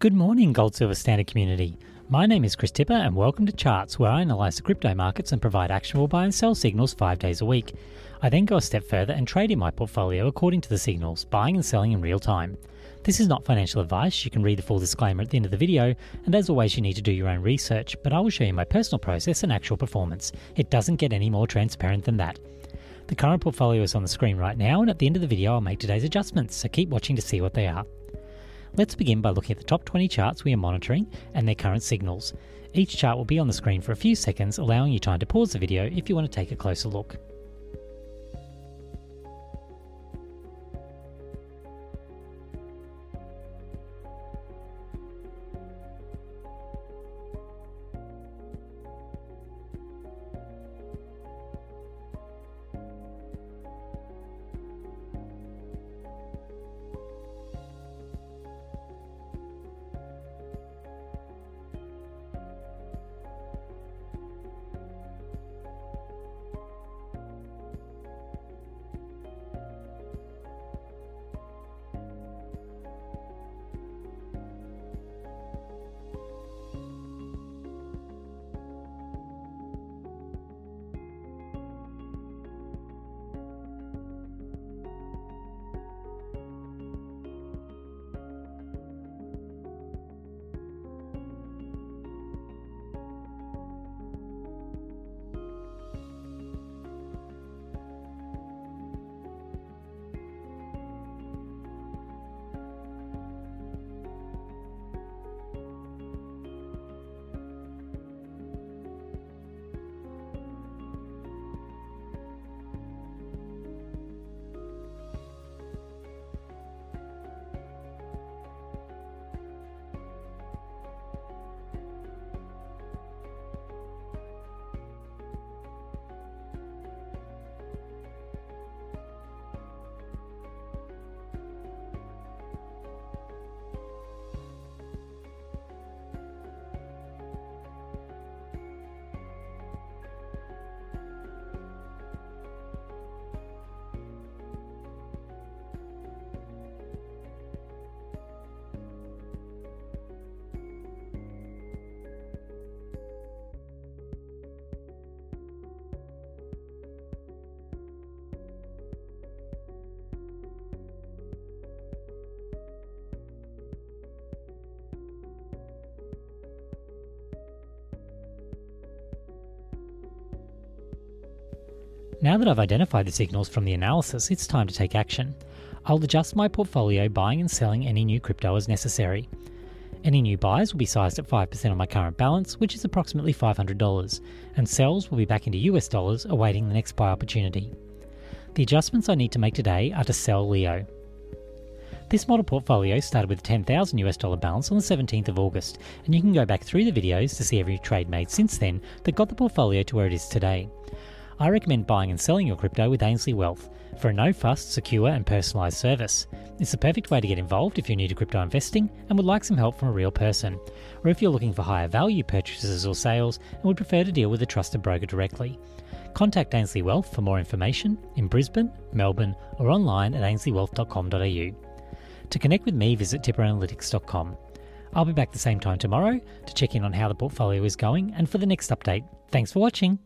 Good morning, Gold Silver Standard community. My name is Chris Tipper, and welcome to Charts, where I analyse the crypto markets and provide actionable buy and sell signals five days a week. I then go a step further and trade in my portfolio according to the signals, buying and selling in real time. This is not financial advice, you can read the full disclaimer at the end of the video, and as always, you need to do your own research, but I will show you my personal process and actual performance. It doesn't get any more transparent than that. The current portfolio is on the screen right now, and at the end of the video, I'll make today's adjustments, so keep watching to see what they are. Let's begin by looking at the top 20 charts we are monitoring and their current signals. Each chart will be on the screen for a few seconds, allowing you time to pause the video if you want to take a closer look. Now that I've identified the signals from the analysis, it's time to take action. I'll adjust my portfolio buying and selling any new crypto as necessary. Any new buys will be sized at 5% of my current balance, which is approximately $500, and sells will be back into US dollars awaiting the next buy opportunity. The adjustments I need to make today are to sell Leo. This model portfolio started with a 10,000 US dollar balance on the 17th of August, and you can go back through the videos to see every trade made since then that got the portfolio to where it is today. I recommend buying and selling your crypto with Ainslie Wealth for a no fuss, secure, and personalised service. It's the perfect way to get involved if you're new to crypto investing and would like some help from a real person, or if you're looking for higher value purchases or sales and would prefer to deal with a trusted broker directly. Contact Ainslie Wealth for more information in Brisbane, Melbourne, or online at ainsliewealth.com.au. To connect with me, visit tipperanalytics.com. I'll be back the same time tomorrow to check in on how the portfolio is going and for the next update. Thanks for watching.